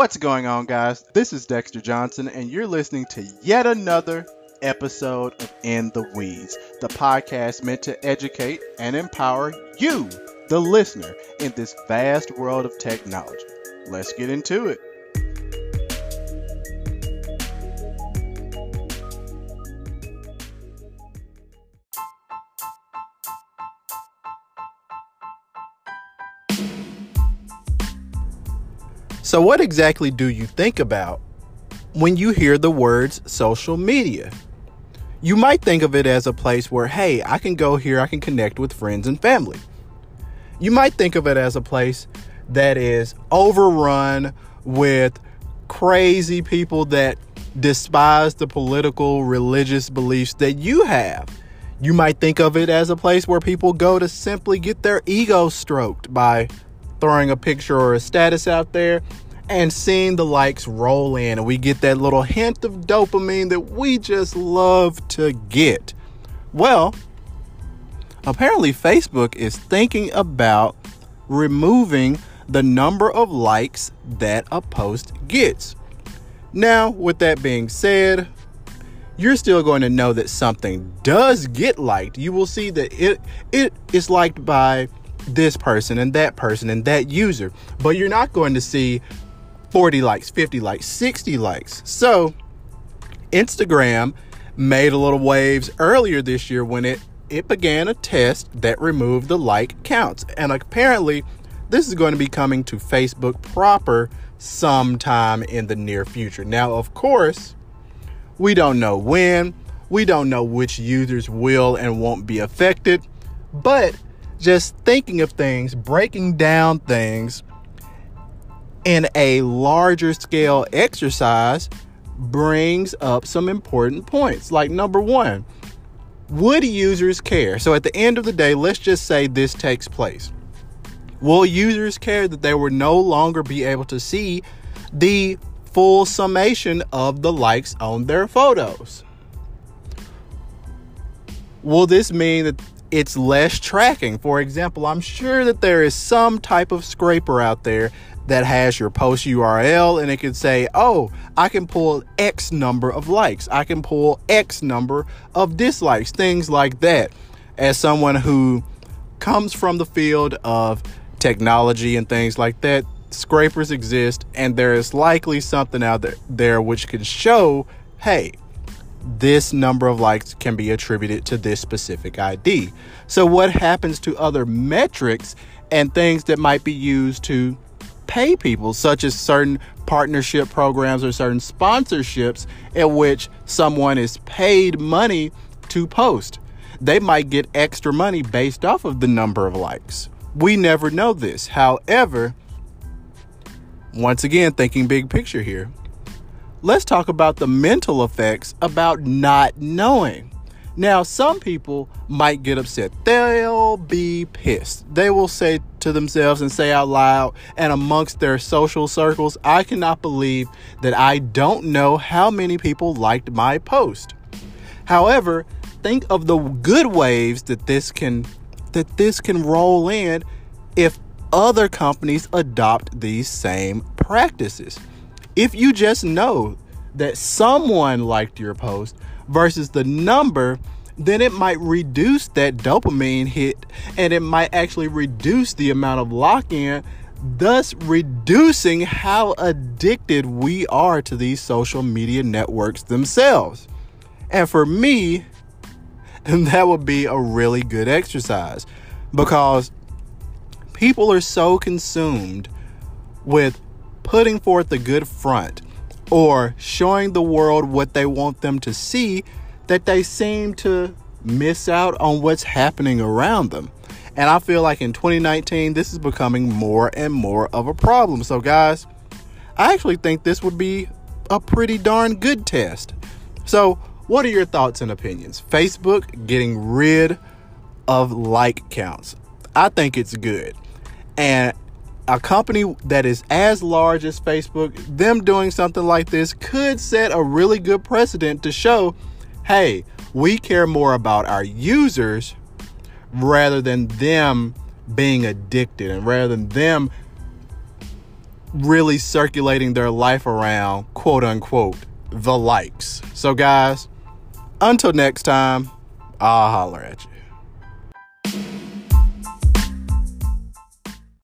What's going on, guys? This is Dexter Johnson, and you're listening to yet another episode of In the Weeds, the podcast meant to educate and empower you, the listener, in this vast world of technology. Let's get into it. So, what exactly do you think about when you hear the words social media? You might think of it as a place where, hey, I can go here, I can connect with friends and family. You might think of it as a place that is overrun with crazy people that despise the political, religious beliefs that you have. You might think of it as a place where people go to simply get their ego stroked by throwing a picture or a status out there and seeing the likes roll in and we get that little hint of dopamine that we just love to get. Well, apparently Facebook is thinking about removing the number of likes that a post gets. Now, with that being said, you're still going to know that something does get liked. You will see that it it is liked by this person and that person and that user, but you're not going to see 40 likes, 50 likes, 60 likes. So, Instagram made a little waves earlier this year when it it began a test that removed the like counts. And apparently, this is going to be coming to Facebook proper sometime in the near future. Now, of course, we don't know when, we don't know which users will and won't be affected, but just thinking of things, breaking down things in a larger scale exercise brings up some important points. Like, number one, would users care? So, at the end of the day, let's just say this takes place. Will users care that they will no longer be able to see the full summation of the likes on their photos? Will this mean that it's less tracking. For example, I'm sure that there is some type of scraper out there that has your post URL and it can say, oh, I can pull X number of likes, I can pull X number of dislikes, things like that. As someone who comes from the field of technology and things like that, scrapers exist and there is likely something out there, there which can show, hey, this number of likes can be attributed to this specific ID. So, what happens to other metrics and things that might be used to pay people, such as certain partnership programs or certain sponsorships in which someone is paid money to post? They might get extra money based off of the number of likes. We never know this. However, once again, thinking big picture here, let's talk about the mental effects about not knowing. Now, some people might get upset. They'll be pissed. They will say to themselves and say out loud and amongst their social circles, I cannot believe that I don't know how many people liked my post. However, think of the good waves that this can that this can roll in if other companies adopt these same practices if you just know that someone liked your post versus the number, then it might reduce that dopamine hit and it might actually reduce the amount of lock in, thus reducing how addicted we are to these social media networks themselves. And for me, that would be a really good exercise because people are so consumed with putting forth a good front or showing the world what they want them to see that they seem to miss out on what's happening around them. And I feel like in 2019, this is becoming more and more of a problem. So, guys, I actually think this would be a pretty darn good test. So, what are your thoughts and opinions? Facebook getting rid of like counts. I think it's good. And a company that is as large as Facebook, them doing something like this could set a really good precedent to show hey, we care more about our users rather than them being addicted and rather than them really circulating their life around quote unquote the likes. So, guys, until next time, I'll holler at you.